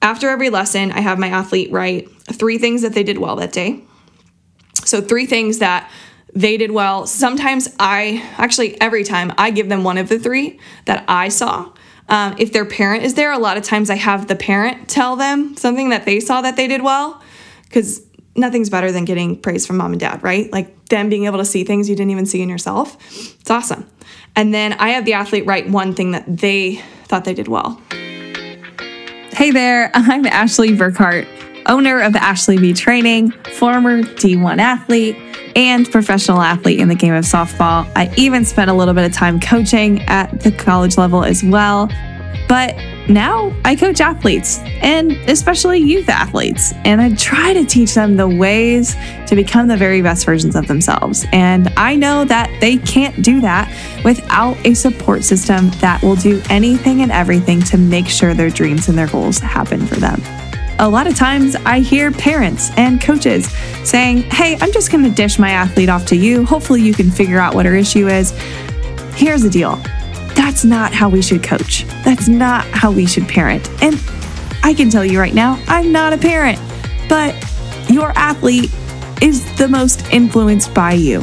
After every lesson, I have my athlete write three things that they did well that day. So, three things that they did well. Sometimes I, actually, every time I give them one of the three that I saw. Um, if their parent is there, a lot of times I have the parent tell them something that they saw that they did well because nothing's better than getting praise from mom and dad, right? Like them being able to see things you didn't even see in yourself. It's awesome. And then I have the athlete write one thing that they thought they did well. Hey there, I'm Ashley Burkhart, owner of Ashley B Training, former D1 athlete, and professional athlete in the game of softball. I even spent a little bit of time coaching at the college level as well. But now I coach athletes and especially youth athletes, and I try to teach them the ways to become the very best versions of themselves. And I know that they can't do that without a support system that will do anything and everything to make sure their dreams and their goals happen for them. A lot of times I hear parents and coaches saying, Hey, I'm just going to dish my athlete off to you. Hopefully, you can figure out what her issue is. Here's the deal that's not how we should coach. That's not how we should parent. And I can tell you right now, I'm not a parent, but your athlete is the most influenced by you.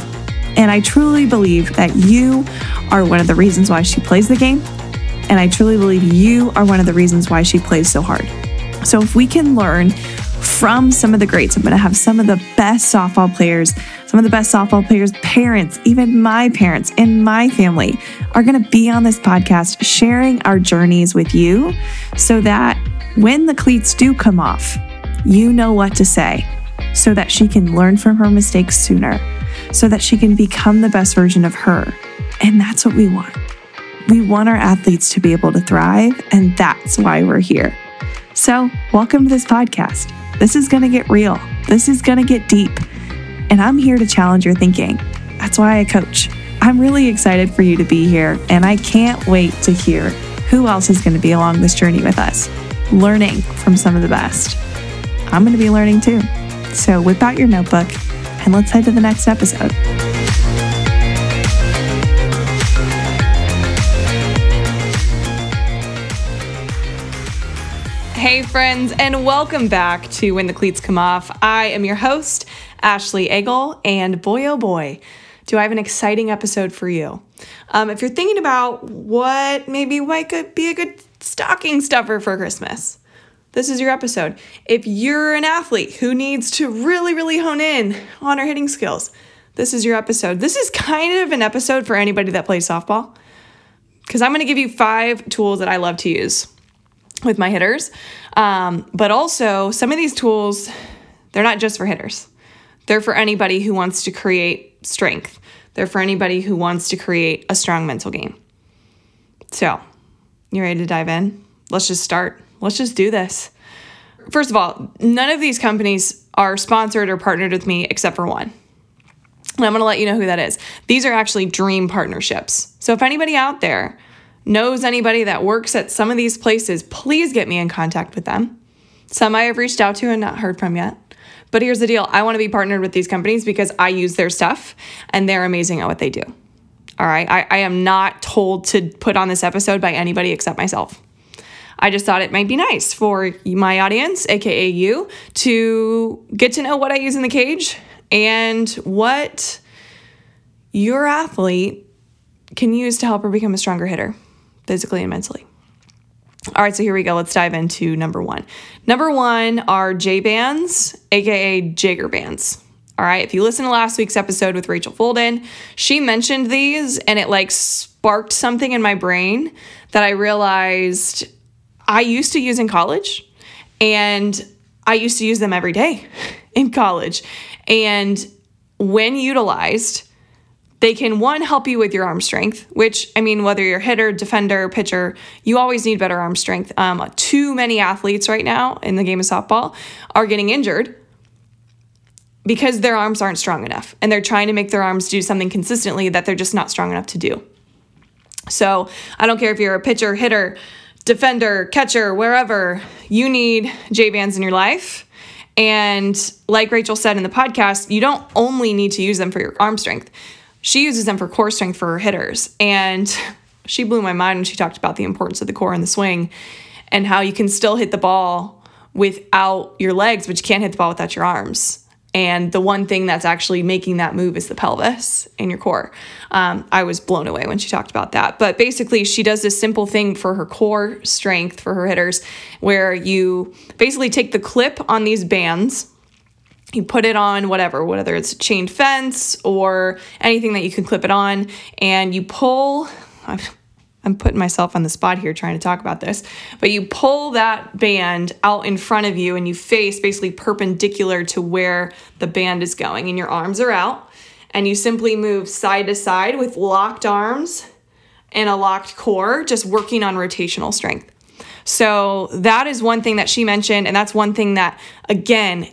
And I truly believe that you are one of the reasons why she plays the game. And I truly believe you are one of the reasons why she plays so hard. So if we can learn from some of the greats, I'm going to have some of the best softball players some of the best softball players' parents, even my parents and my family, are going to be on this podcast sharing our journeys with you so that when the cleats do come off, you know what to say so that she can learn from her mistakes sooner, so that she can become the best version of her. And that's what we want. We want our athletes to be able to thrive, and that's why we're here. So, welcome to this podcast. This is going to get real. This is going to get deep and I'm here to challenge your thinking. That's why I coach. I'm really excited for you to be here, and I can't wait to hear who else is going to be along this journey with us, learning from some of the best. I'm going to be learning too. So whip out your notebook and let's head to the next episode. Hey, friends, and welcome back to When the Cleats Come Off. I am your host, Ashley Egel, and boy oh boy, do I have an exciting episode for you. Um, if you're thinking about what maybe might could be a good stocking stuffer for Christmas, this is your episode. If you're an athlete who needs to really, really hone in on her hitting skills, this is your episode. This is kind of an episode for anybody that plays softball because I'm going to give you five tools that I love to use with my hitters. Um, but also, some of these tools, they're not just for hitters. They're for anybody who wants to create strength. They're for anybody who wants to create a strong mental game. So, you ready to dive in? Let's just start. Let's just do this. First of all, none of these companies are sponsored or partnered with me except for one. And I'm going to let you know who that is. These are actually dream partnerships. So if anybody out there knows anybody that works at some of these places, please get me in contact with them. Some I have reached out to and not heard from yet. But here's the deal I want to be partnered with these companies because I use their stuff and they're amazing at what they do. All right. I, I am not told to put on this episode by anybody except myself. I just thought it might be nice for my audience, AKA you, to get to know what I use in the cage and what your athlete can use to help her become a stronger hitter, physically and mentally. All right, so here we go. Let's dive into number one. Number one are J bands, aka Jaeger bands. All right, if you listen to last week's episode with Rachel Folden, she mentioned these and it like sparked something in my brain that I realized I used to use in college and I used to use them every day in college. And when utilized, they can one help you with your arm strength, which I mean, whether you're hitter, defender, pitcher, you always need better arm strength. Um, too many athletes right now in the game of softball are getting injured because their arms aren't strong enough, and they're trying to make their arms do something consistently that they're just not strong enough to do. So I don't care if you're a pitcher, hitter, defender, catcher, wherever, you need J bands in your life. And like Rachel said in the podcast, you don't only need to use them for your arm strength she uses them for core strength for her hitters. And she blew my mind when she talked about the importance of the core in the swing and how you can still hit the ball without your legs, but you can't hit the ball without your arms. And the one thing that's actually making that move is the pelvis and your core. Um, I was blown away when she talked about that. But basically, she does this simple thing for her core strength for her hitters where you basically take the clip on these bands you put it on whatever, whether it's a chain fence or anything that you can clip it on, and you pull. I'm putting myself on the spot here trying to talk about this, but you pull that band out in front of you and you face basically perpendicular to where the band is going, and your arms are out, and you simply move side to side with locked arms and a locked core, just working on rotational strength. So that is one thing that she mentioned, and that's one thing that, again,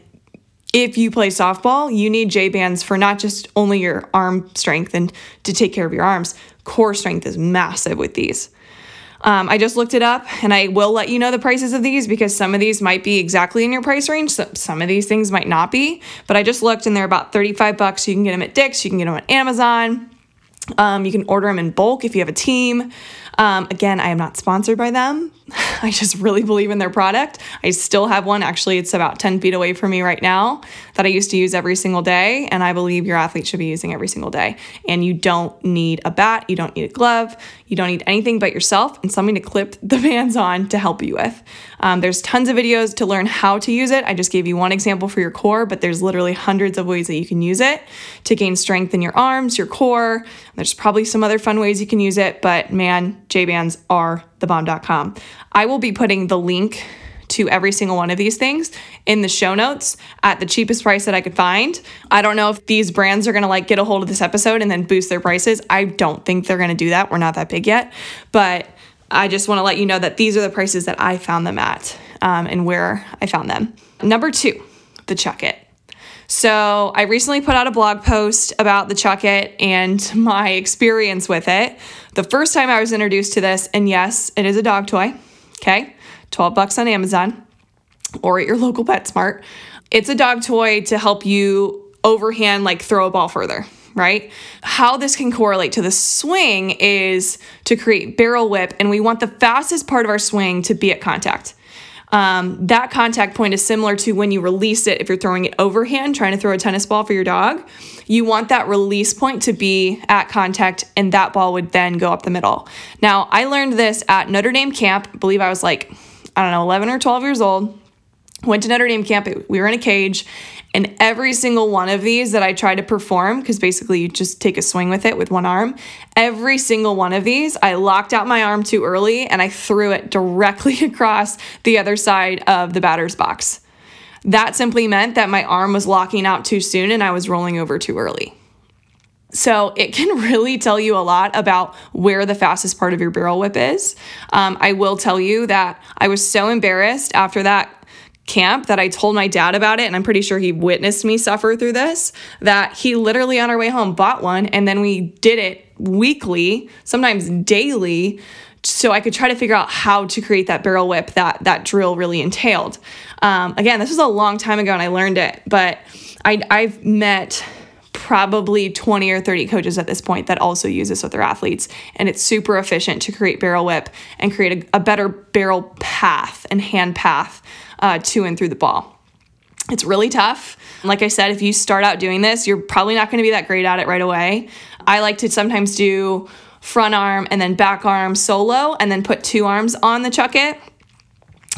if you play softball, you need J bands for not just only your arm strength and to take care of your arms. Core strength is massive with these. Um, I just looked it up and I will let you know the prices of these because some of these might be exactly in your price range. So some of these things might not be, but I just looked and they're about 35 bucks. You can get them at Dick's, you can get them on Amazon. Um, you can order them in bulk if you have a team. Um, again, I am not sponsored by them. I just really believe in their product. I still have one. Actually, it's about 10 feet away from me right now that I used to use every single day. And I believe your athlete should be using every single day. And you don't need a bat, you don't need a glove, you don't need anything but yourself and something to clip the bands on to help you with. Um, there's tons of videos to learn how to use it. I just gave you one example for your core, but there's literally hundreds of ways that you can use it to gain strength in your arms, your core. There's probably some other fun ways you can use it, but man, J bands are the bomb.com. I will be putting the link to every single one of these things in the show notes at the cheapest price that I could find. I don't know if these brands are going to like get a hold of this episode and then boost their prices. I don't think they're going to do that. We're not that big yet, but I just want to let you know that these are the prices that I found them at um, and where I found them. Number two, the Chuck It. So I recently put out a blog post about the Chuck It and my experience with it. The first time I was introduced to this, and yes, it is a dog toy. Okay, 12 bucks on Amazon or at your local PetSmart. It's a dog toy to help you overhand like throw a ball further right? How this can correlate to the swing is to create barrel whip, and we want the fastest part of our swing to be at contact. Um, that contact point is similar to when you release it if you're throwing it overhand, trying to throw a tennis ball for your dog. You want that release point to be at contact, and that ball would then go up the middle. Now, I learned this at Notre Dame camp. I believe I was like, I don't know, 11 or 12 years old. Went to Notre Dame camp. We were in a cage, and every single one of these that I tried to perform, because basically you just take a swing with it with one arm, every single one of these, I locked out my arm too early and I threw it directly across the other side of the batter's box. That simply meant that my arm was locking out too soon and I was rolling over too early. So it can really tell you a lot about where the fastest part of your barrel whip is. Um, I will tell you that I was so embarrassed after that camp that I told my dad about it, and I'm pretty sure he witnessed me suffer through this, that he literally on our way home bought one, and then we did it weekly, sometimes daily, so I could try to figure out how to create that barrel whip that that drill really entailed. Um, again, this was a long time ago, and I learned it, but I, I've met probably 20 or 30 coaches at this point that also use this with their athletes. And it's super efficient to create barrel whip and create a, a better barrel path and hand path uh, to and through the ball. It's really tough. Like I said, if you start out doing this, you're probably not going to be that great at it right away. I like to sometimes do front arm and then back arm solo and then put two arms on the chuck it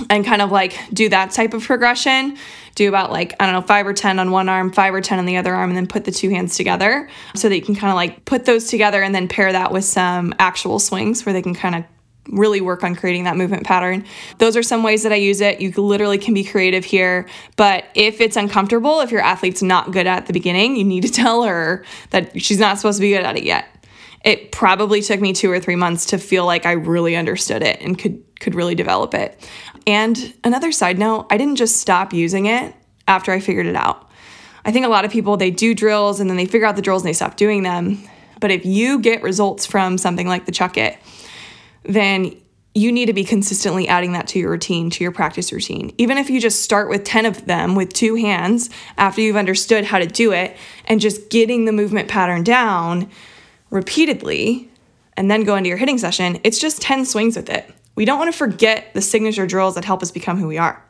and kind of like do that type of progression. Do about like, I don't know, five or 10 on one arm, five or 10 on the other arm, and then put the two hands together so that you can kind of like put those together and then pair that with some actual swings where they can kind of really work on creating that movement pattern. Those are some ways that I use it. You literally can be creative here, but if it's uncomfortable, if your athlete's not good at the beginning, you need to tell her that she's not supposed to be good at it yet. It probably took me 2 or 3 months to feel like I really understood it and could could really develop it. And another side note, I didn't just stop using it after I figured it out. I think a lot of people they do drills and then they figure out the drills and they stop doing them. But if you get results from something like the chuck it, then you need to be consistently adding that to your routine, to your practice routine. Even if you just start with 10 of them with two hands after you've understood how to do it and just getting the movement pattern down repeatedly and then go into your hitting session, it's just 10 swings with it. We don't want to forget the signature drills that help us become who we are.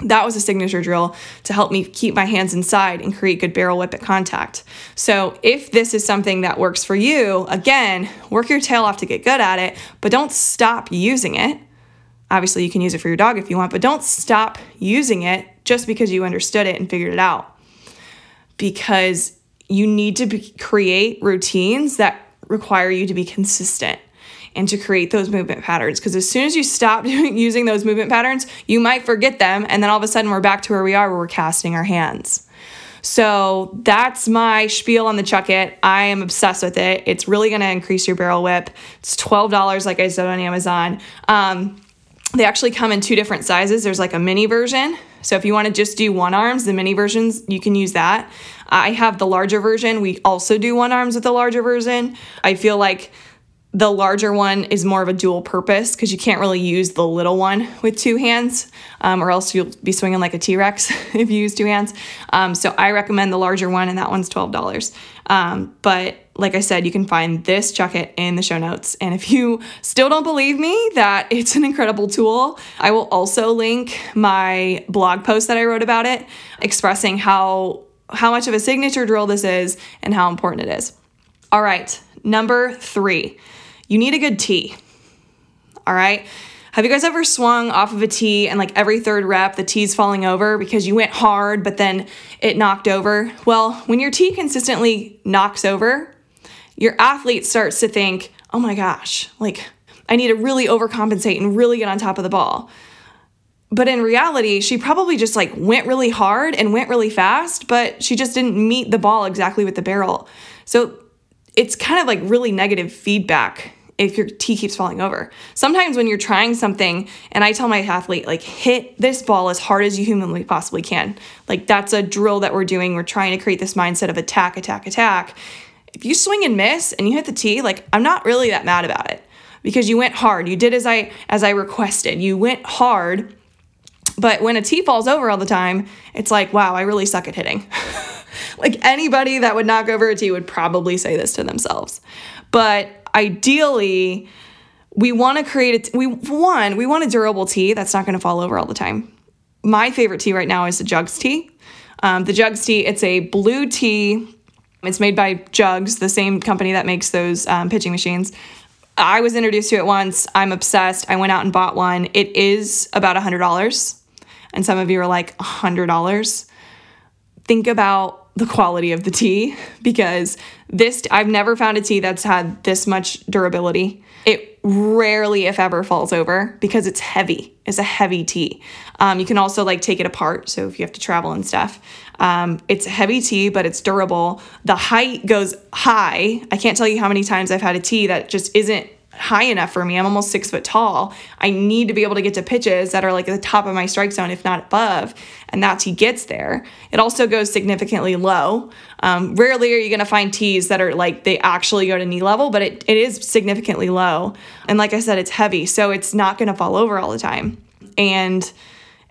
That was a signature drill to help me keep my hands inside and create good barrel whip at contact. So, if this is something that works for you, again, work your tail off to get good at it, but don't stop using it. Obviously, you can use it for your dog if you want, but don't stop using it just because you understood it and figured it out. Because you need to be, create routines that require you to be consistent and to create those movement patterns. Because as soon as you stop using those movement patterns, you might forget them. And then all of a sudden, we're back to where we are, where we're casting our hands. So that's my spiel on the Chuck It. I am obsessed with it. It's really going to increase your barrel whip. It's $12, like I said on Amazon. Um, they actually come in two different sizes. There's like a mini version. So if you want to just do one arms, the mini versions, you can use that. I have the larger version. We also do one arms with the larger version. I feel like the larger one is more of a dual purpose because you can't really use the little one with two hands, um, or else you'll be swinging like a T Rex if you use two hands. Um, so I recommend the larger one, and that one's $12. Um, but like I said, you can find this It in the show notes. And if you still don't believe me that it's an incredible tool, I will also link my blog post that I wrote about it, expressing how how much of a signature drill this is and how important it is. All right, number three you need a good tee. All right. Have you guys ever swung off of a tee and like every third rep, the tee's falling over because you went hard, but then it knocked over? Well, when your tee consistently knocks over, your athlete starts to think, oh my gosh, like I need to really overcompensate and really get on top of the ball. But in reality, she probably just like went really hard and went really fast, but she just didn't meet the ball exactly with the barrel. So it's kind of like really negative feedback if your tee keeps falling over. Sometimes when you're trying something, and I tell my athlete, like, hit this ball as hard as you humanly possibly can. Like, that's a drill that we're doing. We're trying to create this mindset of attack, attack, attack. If you swing and miss and you hit the tee, like, I'm not really that mad about it because you went hard. You did as I as I requested. You went hard. But when a tee falls over all the time, it's like, wow, I really suck at hitting. like anybody that would knock over a tee would probably say this to themselves. But ideally, we want to create a we one, we want a durable tee that's not going to fall over all the time. My favorite tee right now is the Jugs tee. Um, the Jugs tee, it's a blue tee. It's made by Jugs, the same company that makes those um, pitching machines. I was introduced to it once. I'm obsessed. I went out and bought one. It is about $100. And some of you are like, $100? Think about the quality of the tee because this I've never found a tee that's had this much durability. It rarely, if ever, falls over because it's heavy. It's a heavy tee. Um, you can also like take it apart, so if you have to travel and stuff, um, it's a heavy tee, but it's durable. The height goes high. I can't tell you how many times I've had a tee that just isn't high enough for me. I'm almost six foot tall. I need to be able to get to pitches that are like at the top of my strike zone, if not above. And that's he gets there. It also goes significantly low. Um, rarely are you going to find tees that are like they actually go to knee level, but it, it is significantly low. And like I said, it's heavy, so it's not going to fall over all the time. And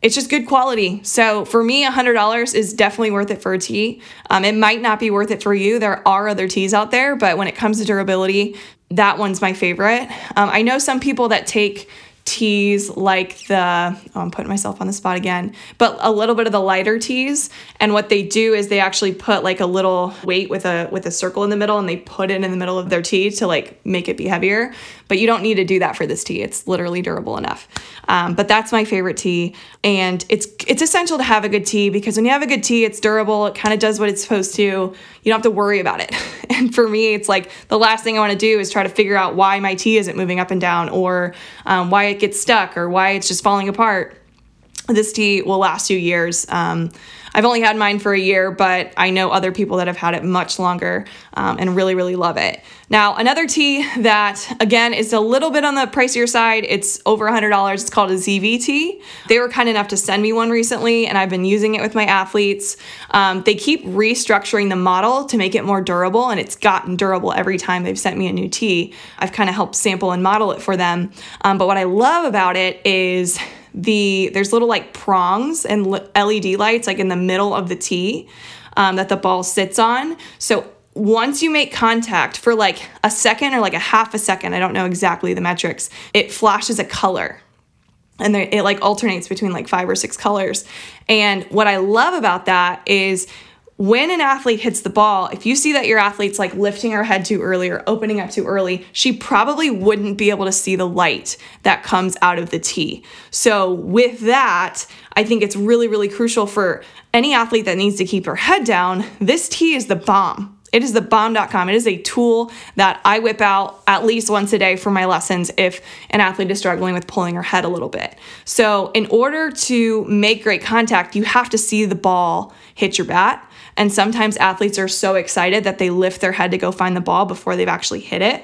it's just good quality. So for me, $100 is definitely worth it for a tee. Um, it might not be worth it for you. There are other tees out there, but when it comes to durability, that one's my favorite. Um, I know some people that take tees like the oh, I'm putting myself on the spot again, but a little bit of the lighter tees. And what they do is they actually put like a little weight with a with a circle in the middle and they put it in the middle of their tee to like make it be heavier. But you don't need to do that for this tee. It's literally durable enough. Um, but that's my favorite tee. and it's it's essential to have a good tee because when you have a good tee, it's durable. It kind of does what it's supposed to. You don't have to worry about it. and for me, it's like the last thing I want to do is try to figure out why my tee isn't moving up and down, or um, why it gets stuck, or why it's just falling apart. This tee will last you years. Um, I've only had mine for a year, but I know other people that have had it much longer um, and really, really love it. Now, another tee that, again, is a little bit on the pricier side, it's over $100. It's called a ZVT. They were kind enough to send me one recently, and I've been using it with my athletes. Um, they keep restructuring the model to make it more durable, and it's gotten durable every time they've sent me a new tee. I've kind of helped sample and model it for them. Um, but what I love about it is the there's little like prongs and LED lights like in the middle of the tee um, that the ball sits on. So once you make contact for like a second or like a half a second, I don't know exactly the metrics, it flashes a color. and it like alternates between like five or six colors. And what I love about that is when an athlete hits the ball, if you see that your athlete's like lifting her head too early or opening up too early, she probably wouldn't be able to see the light that comes out of the tee. So, with that, I think it's really, really crucial for any athlete that needs to keep her head down. This tee is the bomb. It is the bomb.com. It is a tool that I whip out at least once a day for my lessons if an athlete is struggling with pulling her head a little bit. So, in order to make great contact, you have to see the ball hit your bat. And sometimes athletes are so excited that they lift their head to go find the ball before they've actually hit it.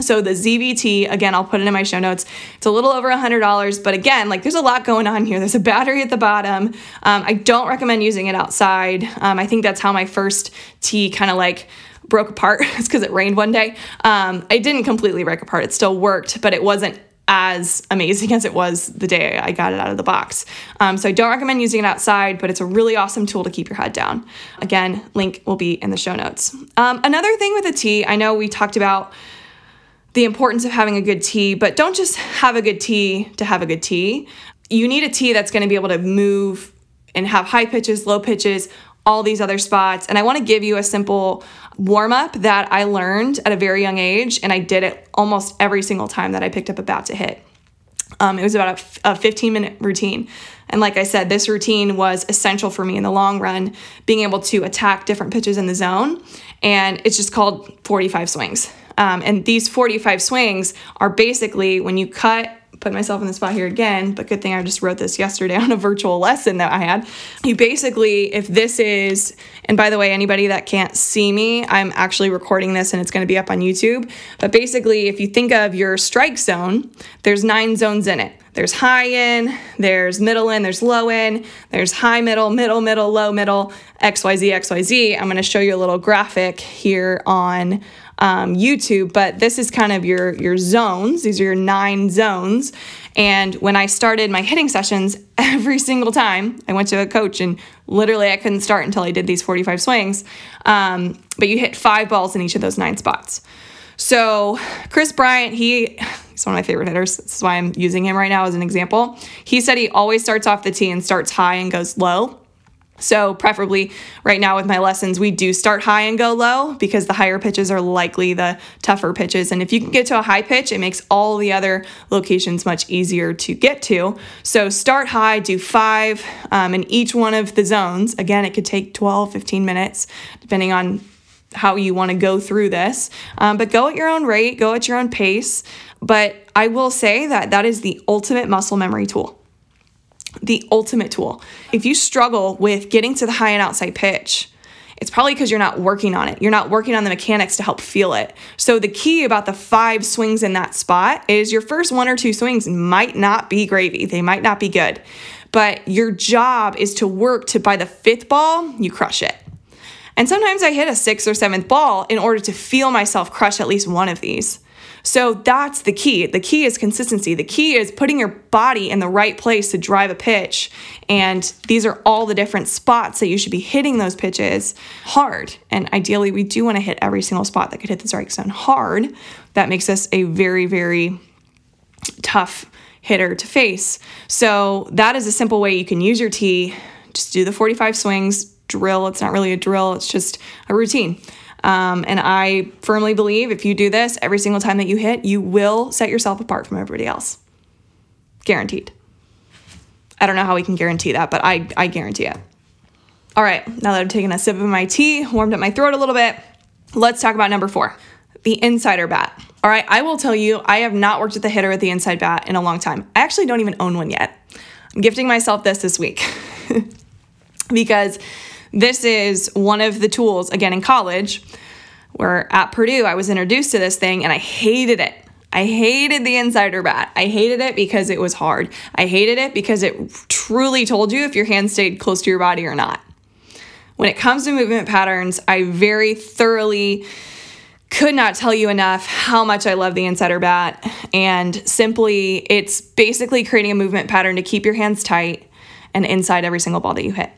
So the ZVT, again, I'll put it in my show notes. It's a little over a $100, but again, like there's a lot going on here. There's a battery at the bottom. Um, I don't recommend using it outside. Um, I think that's how my first tee kind of like broke apart. it's because it rained one day. Um, I didn't completely break apart. It still worked, but it wasn't as amazing as it was the day I got it out of the box. Um, so I don't recommend using it outside, but it's a really awesome tool to keep your head down. Again, link will be in the show notes. Um, another thing with a tee, I know we talked about the importance of having a good tee, but don't just have a good tee to have a good tee. You need a tee that's going to be able to move and have high pitches, low pitches, all these other spots. And I want to give you a simple warm up that I learned at a very young age, and I did it almost every single time that I picked up a bat to hit. Um, it was about a, a 15 minute routine. And like I said, this routine was essential for me in the long run, being able to attack different pitches in the zone. And it's just called 45 swings. Um, and these 45 swings are basically when you cut put myself in the spot here again, but good thing I just wrote this yesterday on a virtual lesson that I had. You basically, if this is, and by the way, anybody that can't see me, I'm actually recording this and it's going to be up on YouTube. But basically, if you think of your strike zone, there's nine zones in it. There's high in, there's middle in, there's low in, there's high middle, middle, middle, low middle, XYZ, XYZ. I'm going to show you a little graphic here on um, YouTube, but this is kind of your your zones. These are your nine zones. And when I started my hitting sessions, every single time I went to a coach, and literally I couldn't start until I did these 45 swings. Um, but you hit five balls in each of those nine spots. So Kris Bryant, he he's one of my favorite hitters. This is why I'm using him right now as an example. He said he always starts off the tee and starts high and goes low. So, preferably right now with my lessons, we do start high and go low because the higher pitches are likely the tougher pitches. And if you can get to a high pitch, it makes all the other locations much easier to get to. So, start high, do five um, in each one of the zones. Again, it could take 12, 15 minutes, depending on how you want to go through this. Um, but go at your own rate, go at your own pace. But I will say that that is the ultimate muscle memory tool the ultimate tool. If you struggle with getting to the high and outside pitch, it's probably because you're not working on it. You're not working on the mechanics to help feel it. So, the key about the five swings in that spot is your first one or two swings might not be gravy, they might not be good. But your job is to work to by the fifth ball, you crush it. And sometimes I hit a sixth or seventh ball in order to feel myself crush at least one of these. So that's the key. The key is consistency. The key is putting your body in the right place to drive a pitch. And these are all the different spots that you should be hitting those pitches hard. And ideally, we do want to hit every single spot that could hit the strike zone hard. That makes us a very, very tough hitter to face. So that is a simple way you can use your tee. Just do the 45 swings, drill. It's not really a drill, it's just a routine. Um, and I firmly believe if you do this every single time that you hit, you will set yourself apart from everybody else. Guaranteed. I don't know how we can guarantee that, but I, I guarantee it. All right, now that I've taken a sip of my tea, warmed up my throat a little bit, let's talk about number four the insider bat. All right, I will tell you, I have not worked with a hitter with the insider bat in a long time. I actually don't even own one yet. I'm gifting myself this this week because this is one of the tools, again, in college, where at Purdue, I was introduced to this thing and I hated it. I hated the insider bat. I hated it because it was hard. I hated it because it truly told you if your hand stayed close to your body or not. When it comes to movement patterns, I very thoroughly could not tell you enough how much I love the insider bat. And simply, it's basically creating a movement pattern to keep your hands tight and inside every single ball that you hit.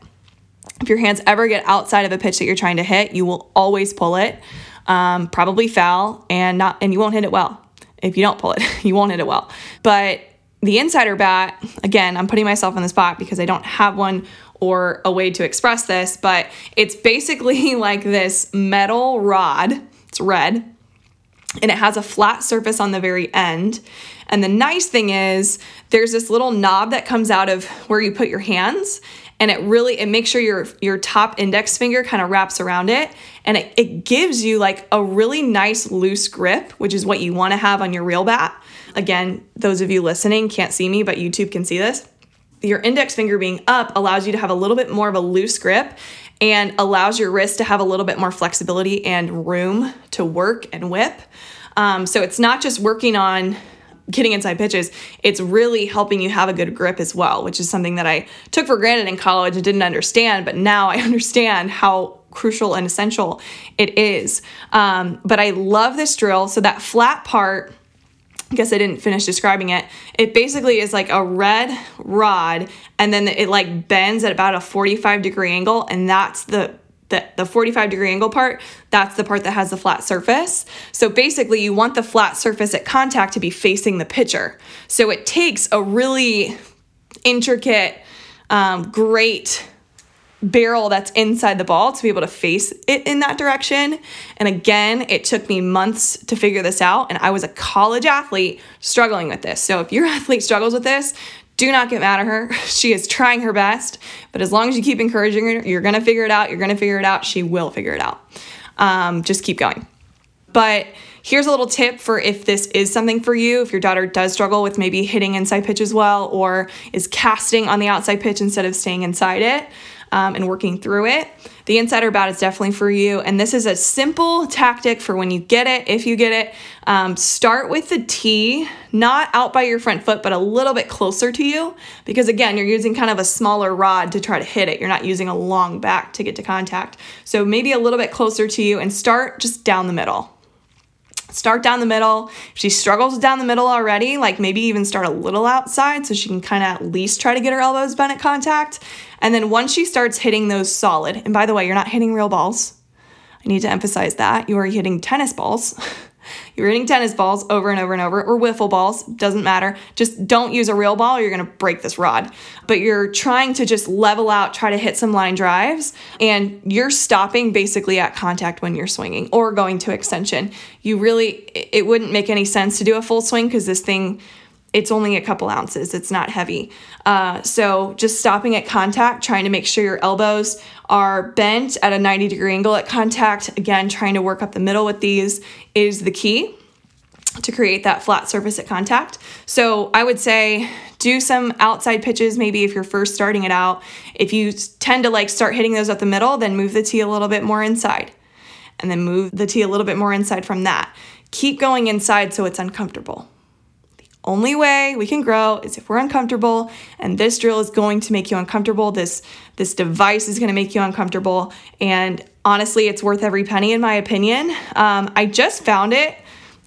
If your hands ever get outside of a pitch that you're trying to hit, you will always pull it, um, probably foul, and not and you won't hit it well. If you don't pull it, you won't hit it well. But the insider bat, again, I'm putting myself on the spot because I don't have one or a way to express this, but it's basically like this metal rod. It's red and it has a flat surface on the very end. And the nice thing is there's this little knob that comes out of where you put your hands and it really it makes sure your your top index finger kind of wraps around it. And it, it gives you like a really nice loose grip which is what you want to have on your real bat. Again those of you listening can't see me but youtube can see this. Your index finger being up allows you to have a little bit more of a loose grip and allows your wrist to have a little bit more flexibility and room to work and whip. Um, so it's not just working on getting inside pitches, it's really helping you have a good grip as well, which is something that I took for granted in college and didn't understand, but now I understand how crucial and essential it is. Um, but I love this drill. So that flat part, I guess I didn't finish describing it. It basically is like a red rod, and then it like bends at about a 45 degree angle, and that's the the, the 45 degree angle part, that's the part that has the flat surface. So basically, you want the flat surface at contact to be facing the pitcher. So it takes a really intricate, um, great barrel that's inside the ball to be able to face it in that direction. And again, it took me months to figure this out. And I was a college athlete struggling with this. So if your athlete struggles with this, do not get mad at her. She is trying her best, but as long as you keep encouraging her, you're gonna figure it out. You're gonna figure it out. She will figure it out. Um, just keep going. But here's a little tip for if this is something for you, if your daughter does struggle with maybe hitting inside pitch as well, or is casting on the outside pitch instead of staying inside it um, and working through it. The insider bat is definitely for you. And this is a simple tactic for when you get it, if you get it. Um, start with the tee, not out by your front foot, but a little bit closer to you. Because again, you're using kind of a smaller rod to try to hit it. You're not using a long back to get to contact. So maybe a little bit closer to you and start just down the middle start down the middle. If she struggles down the middle already, like maybe even start a little outside so she can kind of at least try to get her elbows bent at contact. And then once she starts hitting those solid, and by the way, you're not hitting real balls. I need to emphasize that. You are hitting tennis balls. You're hitting tennis balls over and over and over, or wiffle balls, doesn't matter. Just don't use a real ball, you're gonna break this rod. But you're trying to just level out, try to hit some line drives, and you're stopping basically at contact when you're swinging or going to extension. You really, it wouldn't make any sense to do a full swing because this thing it's only a couple ounces, it's not heavy. Uh, so just stopping at contact, trying to make sure your elbows are bent at a 90 degree angle at contact. Again, trying to work up the middle with these is the key to create that flat surface at contact. So I would say do some outside pitches maybe if you're first starting it out. If you tend to like start hitting those up the middle, then move the tee a little bit more inside. And then move the tee a little bit more inside from that. Keep going inside so it's uncomfortable only way we can grow is if we're uncomfortable and this drill is going to make you uncomfortable. This this device is going to make you uncomfortable. And honestly it's worth every penny in my opinion. Um, i just found it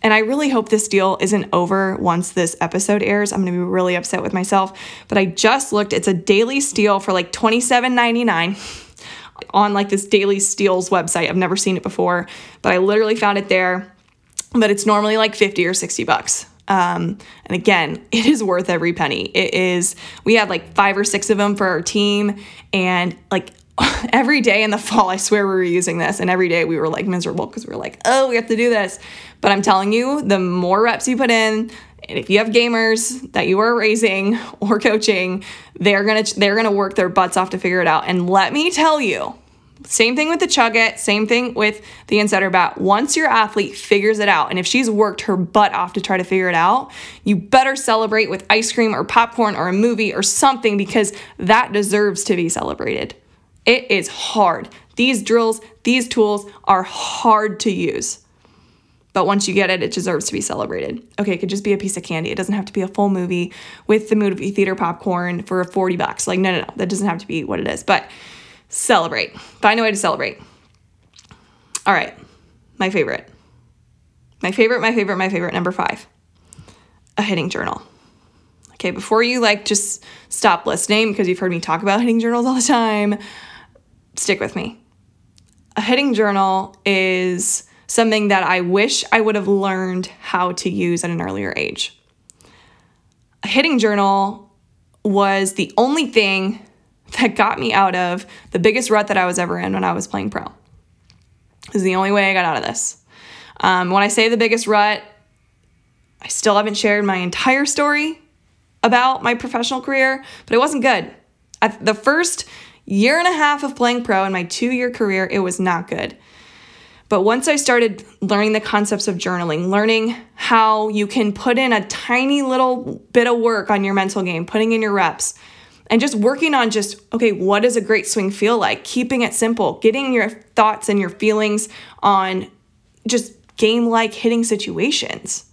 and i really hope this deal isn't over once this episode airs. I'm going to be really upset with myself but i just looked it's a daily steal for like $27.99 on like this daily steals website. I've never seen it before but i literally found it there. But it's normally like 50 or 60 bucks um, and again, it is worth every penny. It is, we had like five or six of them for our team. And like every day in the fall, I swear we were using this. And every day we were like miserable because we were like, oh, we have to do this. But I'm telling you, the more reps you put in, and if you have gamers that you are raising or coaching, they're gonna they're gonna work their butts off to figure it out. And let me tell you, same thing with the Chuck It, same thing with the insider bat. Once your athlete figures it out, and if she's worked her butt off to try to figure it out, you better celebrate with ice cream or popcorn or a movie or something because that deserves to be celebrated. It is hard. These drills, these tools are hard to use. But once you get it, it deserves to be celebrated. Okay, it could just be a piece of candy. It doesn't have to be a full movie with the movie theater popcorn for 40 bucks. Like, no, no, no. That doesn't have to be what it is. But Celebrate. Find a way to celebrate. All right. My favorite. My favorite, my favorite, my favorite, number five a hitting journal. Okay, before you like just stop listening because you've heard me talk about hitting journals all the time, stick with me. A hitting journal is something that I wish I would have learned how to use at an earlier age. a hitting journal was the only thing that got me out of the biggest rut that I was ever in when I was playing pro. This is the only way I got out of this. Um, when I say the biggest rut, I still haven't shared my entire story about my professional career, but it wasn't good. The first year and a half of playing pro in my two year career, it was not good. But once I started learning the concepts of journaling, learning how you can put in a tiny little bit of work on your mental game, putting in your reps, and just working on just, okay, what does a great swing feel like? Keeping it simple, getting your thoughts and your feelings on just game like hitting situations.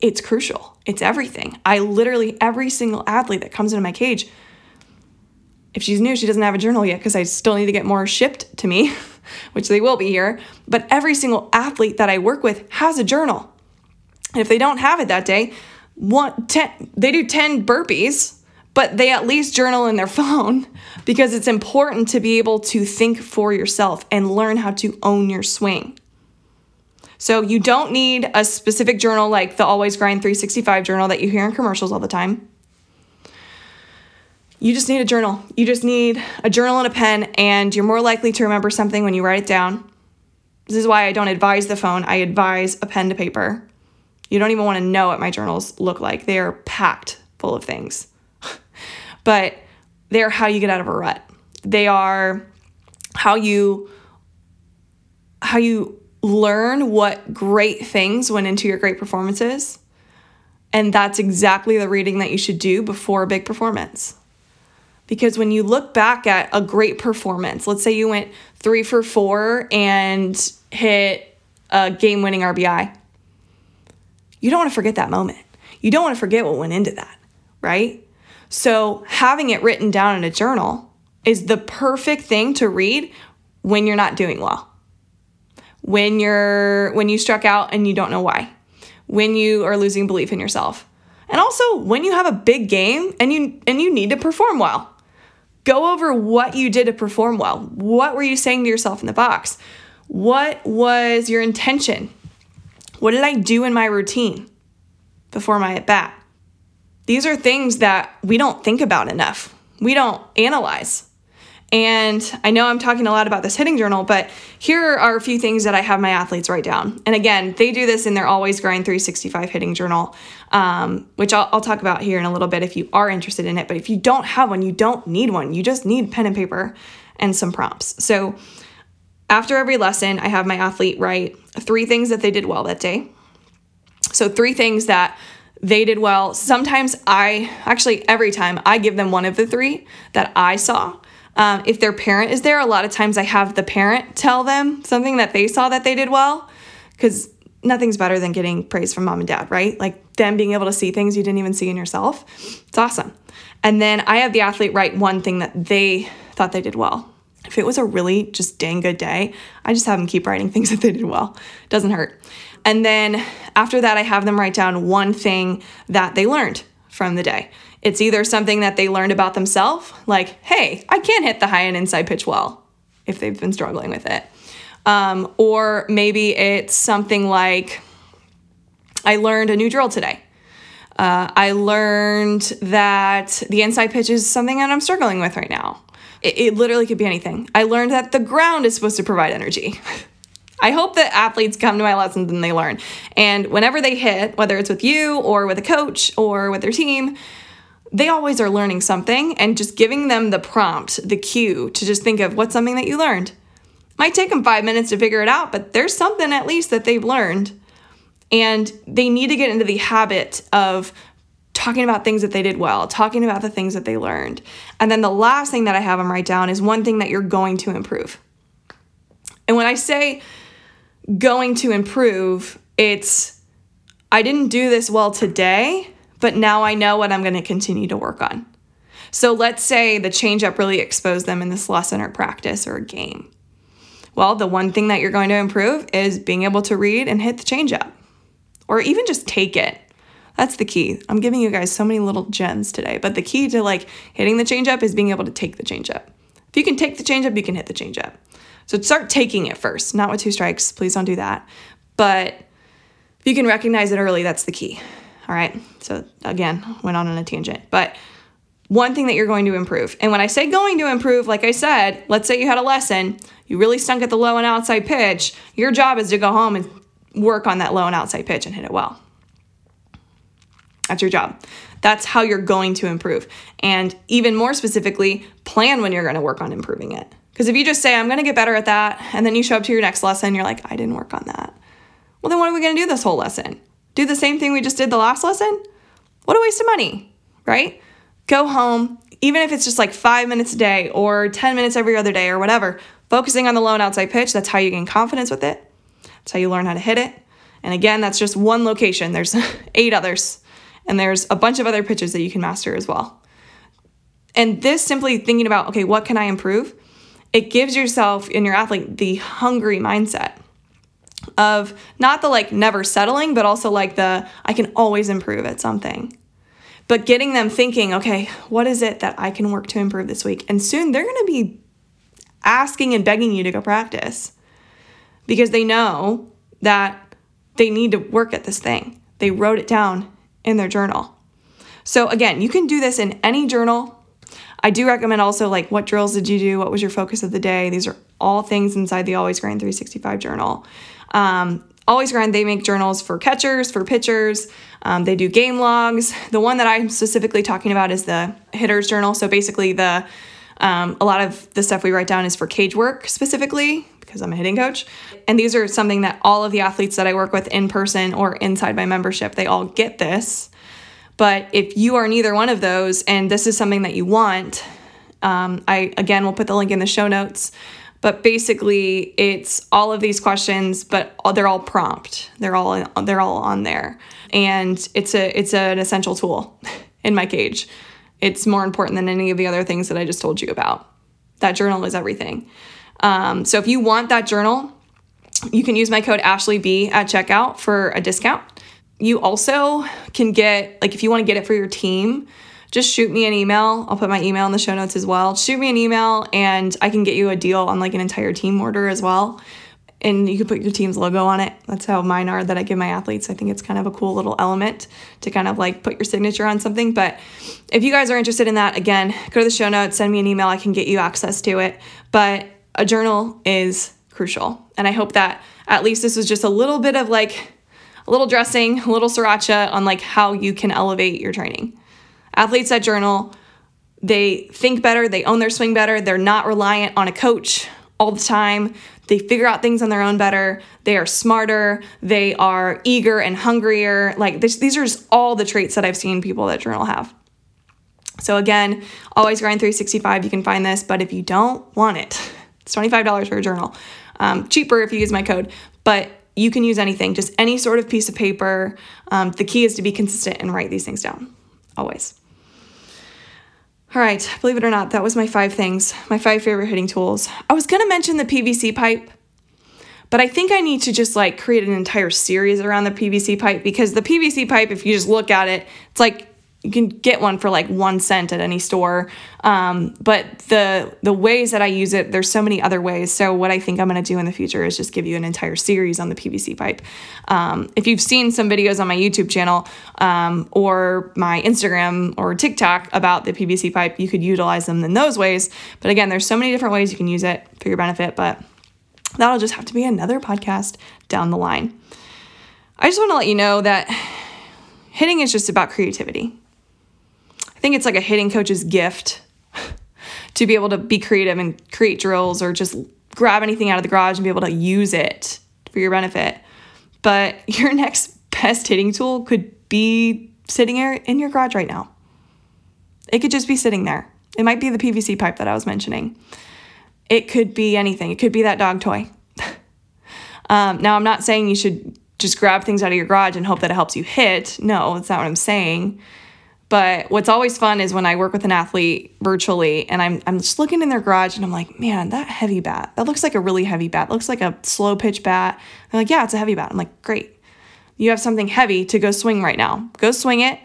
It's crucial. It's everything. I literally, every single athlete that comes into my cage, if she's new, she doesn't have a journal yet because I still need to get more shipped to me, which they will be here. But every single athlete that I work with has a journal. And if they don't have it that day, one, ten, they do 10 burpees, but they at least journal in their phone because it's important to be able to think for yourself and learn how to own your swing. So you don't need a specific journal like the Always Grind 365 journal that you hear in commercials all the time. You just need a journal. You just need a journal and a pen, and you're more likely to remember something when you write it down. This is why I don't advise the phone, I advise a pen to paper. You don't even want to know what my journals look like. They are packed full of things. But they're how you get out of a rut. They are how you how you learn what great things went into your great performances. And that's exactly the reading that you should do before a big performance. Because when you look back at a great performance, let's say you went three for four and hit a game winning RBI, you don't want to forget that moment. You don't want to forget what went into that, right? So having it written down in a journal is the perfect thing to read when you're not doing well when you're when you struck out and you don't know why, when you are losing belief in yourself. And also when you have a big game and you and you need to perform well. Go over what you did to perform well. What were you saying to yourself in the box? What was your intention? What did I do in my routine before my at bat? These are things that we don't think about enough. We don't analyze. And I know I'm talking a lot about this hitting journal, but here are a few things that I have my athletes write down. And again, they do this in their Always Grind 365 hitting journal, um, which I'll, I'll talk about here in a little bit if you are interested in it. But if you don't have one, you don't need one. You just need pen and paper and some prompts. So after every lesson, I have my athlete write three things that they did well that day. So, three things that they did well. Sometimes I, actually, every time I give them one of the three that I saw um, if their parent is there, a lot of times I have the parent tell them something that they saw that they did well, because nothing's better than getting praise from mom and dad, right? Like them being able to see things you didn't even see in yourself. It's awesome. And then I have the athlete write one thing that they thought they did well. If it was a really just dang good day, I just have them keep writing things that they did well. It Doesn't hurt. And then after that, I have them write down one thing that they learned from the day. It's either something that they learned about themselves, like, hey, I can't hit the high and inside pitch well, if they've been struggling with it. Um, or maybe it's something like, I learned a new drill today. Uh, I learned that the inside pitch is something that I'm struggling with right now. It, it literally could be anything. I learned that the ground is supposed to provide energy. I hope that athletes come to my lessons and they learn. And whenever they hit, whether it's with you or with a coach or with their team, they always are learning something and just giving them the prompt, the cue to just think of what's something that you learned. Might take them five minutes to figure it out, but there's something at least that they've learned. And they need to get into the habit of talking about things that they did well, talking about the things that they learned. And then the last thing that I have them write down is one thing that you're going to improve. And when I say going to improve, it's I didn't do this well today, but now I know what I'm going to continue to work on. So let's say the changeup really exposed them in this lesson or practice or game. Well, the one thing that you're going to improve is being able to read and hit the changeup or even just take it. That's the key. I'm giving you guys so many little gems today, but the key to like hitting the changeup is being able to take the changeup. If you can take the changeup, you can hit the changeup. So start taking it first, not with two strikes. Please don't do that. But if you can recognize it early, that's the key. All right. So again, went on on a tangent. But one thing that you're going to improve. And when I say going to improve, like I said, let's say you had a lesson, you really stunk at the low and outside pitch, your job is to go home and work on that low and outside pitch and hit it well. That's your job. That's how you're going to improve. And even more specifically, plan when you're going to work on improving it. Because if you just say, I'm going to get better at that, and then you show up to your next lesson, you're like, I didn't work on that. Well, then what are we going to do this whole lesson? Do the same thing we just did the last lesson? What a waste of money, right? Go home, even if it's just like five minutes a day or 10 minutes every other day or whatever, focusing on the low and outside pitch. That's how you gain confidence with it. That's how you learn how to hit it. And again, that's just one location. There's eight others, and there's a bunch of other pitches that you can master as well. And this simply thinking about, okay, what can I improve? It gives yourself and your athlete the hungry mindset of not the like never settling, but also like the I can always improve at something. But getting them thinking, okay, what is it that I can work to improve this week? And soon they're going to be asking and begging you to go practice because they know that they need to work at this thing. They wrote it down in their journal. So, again, you can do this in any journal. I do recommend also like what drills did you do? What was your focus of the day? These are all things inside the Always Grind 365 journal. Um, Always Grind, they make journals for catchers, for pitchers. Um, they do game logs. The one that I'm specifically talking about is the hitter's journal. So basically, the um, a lot of the stuff we write down is for cage work specifically because I'm a hitting coach. And these are something that all of the athletes that I work with in person or inside my membership, they all get this. But if you are neither one of those and this is something that you want, um, I again will put the link in the show notes. But basically, it's all of these questions, but they're all prompt. They're all they're all on there, and it's a it's an essential tool in my cage. It's more important than any of the other things that I just told you about. That journal is everything. Um, so if you want that journal, you can use my code AshleyB at checkout for a discount. You also can get, like, if you want to get it for your team, just shoot me an email. I'll put my email in the show notes as well. Shoot me an email and I can get you a deal on like an entire team order as well. And you can put your team's logo on it. That's how mine are that I give my athletes. I think it's kind of a cool little element to kind of like put your signature on something. But if you guys are interested in that, again, go to the show notes, send me an email. I can get you access to it. But a journal is crucial. And I hope that at least this was just a little bit of like a little dressing, a little sriracha on like how you can elevate your training. Athletes that journal, they think better, they own their swing better, they're not reliant on a coach all the time. They figure out things on their own better. They are smarter. They are eager and hungrier. Like this, these are just all the traits that I've seen people that journal have. So again, always grind 365. You can find this, but if you don't want it, it's $25 for a journal. Um, cheaper if you use my code, but you can use anything, just any sort of piece of paper. Um, the key is to be consistent and write these things down, always. All right, believe it or not, that was my five things, my five favorite hitting tools. I was gonna mention the PVC pipe, but I think I need to just like create an entire series around the PVC pipe because the PVC pipe, if you just look at it, it's like you can get one for like one cent at any store. Um, but the the ways that I use it, there's so many other ways. So what I think I'm going to do in the future is just give you an entire series on the PVC pipe. Um, if you've seen some videos on my YouTube channel um, or my Instagram or TikTok about the PVC pipe, you could utilize them in those ways. But again, there's so many different ways you can use it for your benefit. But that'll just have to be another podcast down the line. I just want to let you know that hitting is just about creativity think it's like a hitting coach's gift to be able to be creative and create drills or just grab anything out of the garage and be able to use it for your benefit. But your next best hitting tool could be sitting in your garage right now. It could just be sitting there. It might be the PVC pipe that I was mentioning. It could be anything. It could be that dog toy. um, now, I'm not saying you should just grab things out of your garage and hope that it helps you hit. No, that's not what I'm saying. But what's always fun is when I work with an athlete virtually and I'm, I'm just looking in their garage and I'm like, man, that heavy bat, that looks like a really heavy bat. It looks like a slow pitch bat. They're like, yeah, it's a heavy bat. I'm like, great. You have something heavy to go swing right now. Go swing it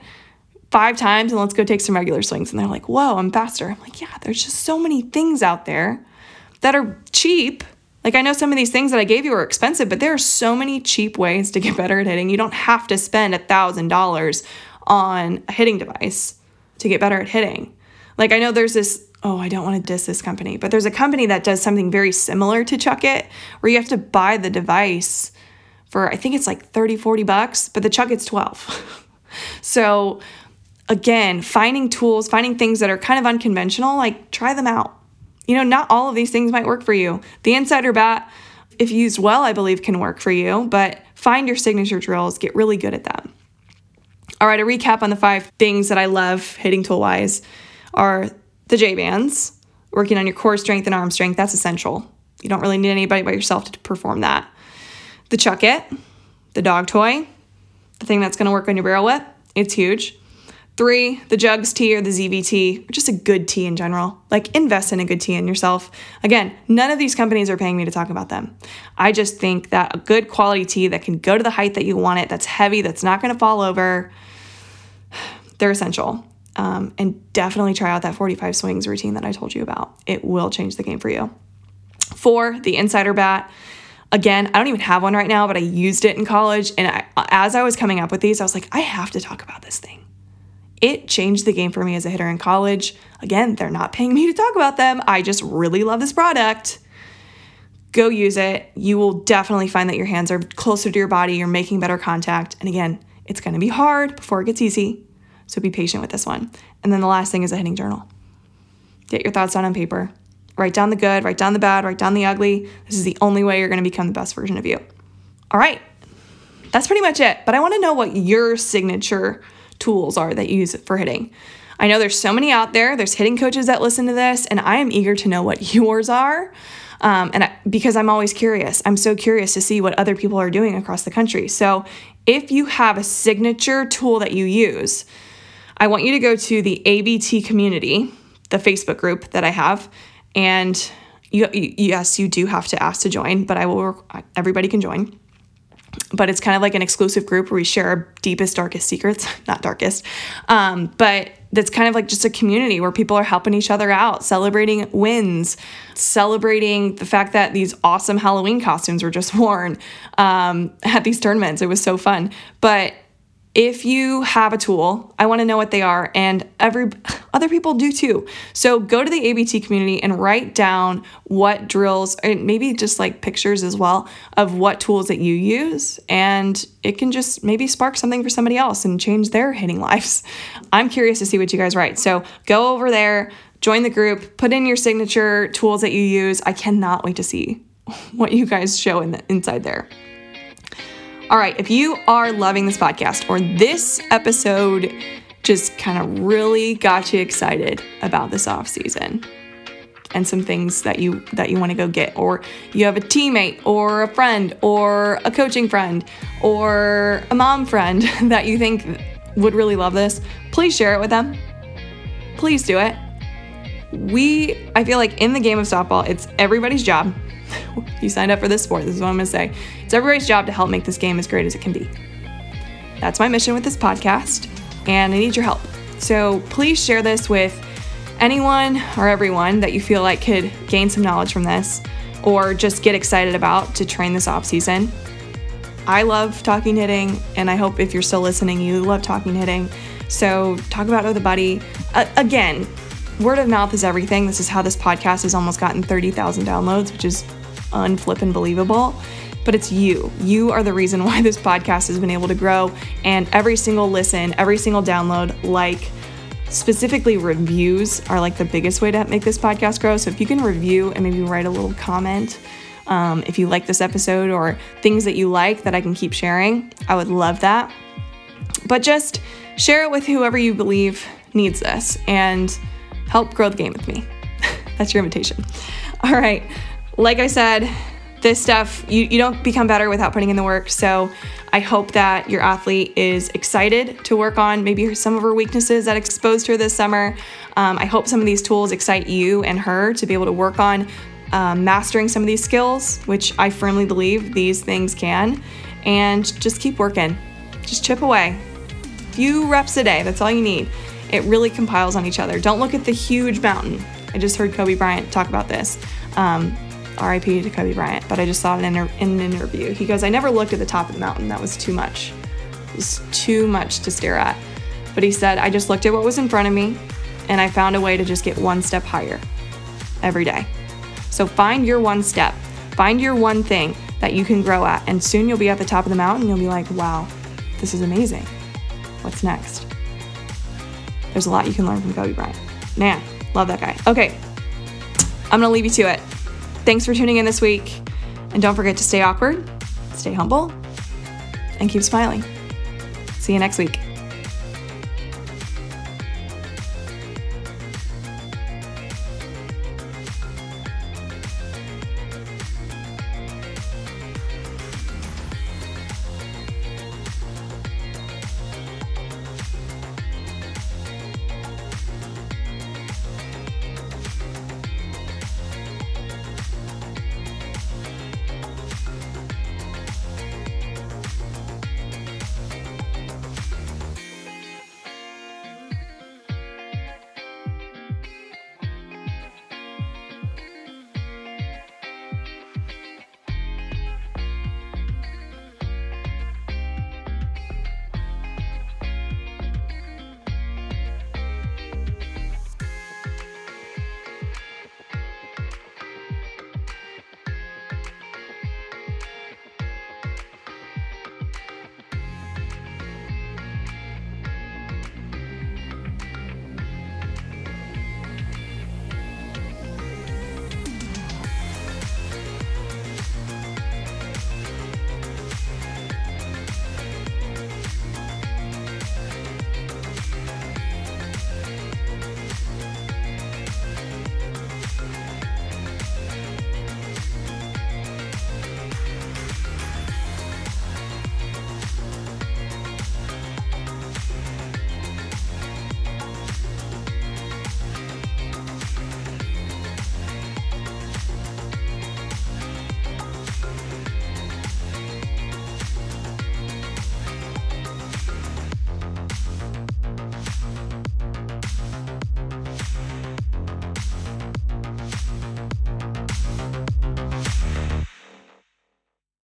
five times and let's go take some regular swings. And they're like, whoa, I'm faster. I'm like, yeah, there's just so many things out there that are cheap. Like, I know some of these things that I gave you are expensive, but there are so many cheap ways to get better at hitting. You don't have to spend a $1,000 on a hitting device to get better at hitting. Like, I know there's this, oh, I don't want to diss this company, but there's a company that does something very similar to Chuck It where you have to buy the device for, I think it's like 30, 40 bucks, but the Chuck It's 12. so, again, finding tools, finding things that are kind of unconventional, like try them out. You know, not all of these things might work for you. The insider bat, if used well, I believe can work for you, but find your signature drills, get really good at them. All right, a recap on the five things that I love hitting tool wise are the J bands, working on your core strength and arm strength. That's essential. You don't really need anybody but yourself to perform that. The Chuck It, the dog toy, the thing that's going to work on your barrel whip. It's huge. Three, the Jugs tee or the ZVT, or just a good tee in general. Like invest in a good tee in yourself. Again, none of these companies are paying me to talk about them. I just think that a good quality tee that can go to the height that you want it, that's heavy, that's not to fall over, they're essential. Um, and definitely try out that 45 swings routine that I told you about. It will change the game for you. Four, the insider bat. Again, I don't even have one right now, but I used it in college. And I, as I was coming up with these, I was like, I have to talk about this thing. It changed the game for me as a hitter in college. Again, they're not paying me to talk about them. I just really love this product. Go use it. You will definitely find that your hands are closer to your body, you're making better contact. And again, it's gonna be hard before it gets easy. So be patient with this one. And then the last thing is a hitting journal. Get your thoughts down on paper. Write down the good, write down the bad, write down the ugly. This is the only way you're gonna become the best version of you. All right, that's pretty much it. But I wanna know what your signature tools are that you use for hitting. I know there's so many out there. There's hitting coaches that listen to this, and I am eager to know what yours are. Um, and I, because I'm always curious, I'm so curious to see what other people are doing across the country. So, if you have a signature tool that you use, I want you to go to the ABT community, the Facebook group that I have, and you, yes, you do have to ask to join, but I will. Everybody can join but it's kind of like an exclusive group where we share our deepest, darkest secrets. Not darkest, um, but that's kind of like just a community where people are helping each other out, celebrating wins, celebrating the fact that these awesome Halloween costumes were just worn um, at these tournaments. It was so fun. But if you have a tool, I want to know what they are, and every other people do too. So go to the ABT community and write down what drills, and maybe just like pictures as well of what tools that you use, and it can just maybe spark something for somebody else and change their hitting lives. I'm curious to see what you guys write. So go over there, join the group, put in your signature tools that you use. I cannot wait to see what you guys show in the, inside there. All right, if you are loving this podcast or this episode just kind of really got you excited about this off season and some things that you that you want to go get or you have a teammate or a friend or a coaching friend or a mom friend that you think would really love this, please share it with them. Please do it. We I feel like in the game of softball, it's everybody's job you signed up for this sport. This is what I'm going to say. It's everybody's job to help make this game as great as it can be. That's my mission with this podcast, and I need your help. So please share this with anyone or everyone that you feel like could gain some knowledge from this or just get excited about to train this off season. I love talking hitting, and I hope if you're still listening, you love talking hitting. So talk about it with a buddy. Uh, again, word of mouth is everything. This is how this podcast has almost gotten 30,000 downloads, which is unflippin' believable. But it's you. You are the reason why this podcast has been able to grow. And every single listen, every single download, like specifically reviews are like the biggest way to make this podcast grow. So if you can review and maybe write a little comment, um, if you like this episode or things that you like that I can keep sharing, I would love that. But just share it with whoever you believe needs this and help grow the game with me. That's your invitation. All right like I said, this stuff, you, you don't become better without putting in the work. So I hope that your athlete is excited to work on maybe some of her weaknesses that exposed her this summer. Um, I hope some of these tools excite you and her to be able to work on um, mastering some of these skills, which I firmly believe these things can. And just keep working, just chip away. Few reps a day, that's all you need. It really compiles on each other. Don't look at the huge mountain. I just heard Kobe Bryant talk about this. Um, RIP to Kobe Bryant, but I just saw it in, in an interview. He goes, I never looked at the top of the mountain. That was too much. It was too much to stare at. But he said, I just looked at what was in front of me and I found a way to just get one step higher every day. So find your one step, find your one thing that you can grow at, and soon you'll be at the top of the mountain you'll be like, wow, this is amazing. What's next? There's a lot you can learn from Kobe Bryant. Man, love that guy. Okay, I'm gonna leave you to it. Thanks for tuning in this week, and don't forget to stay awkward, stay humble, and keep smiling. See you next week.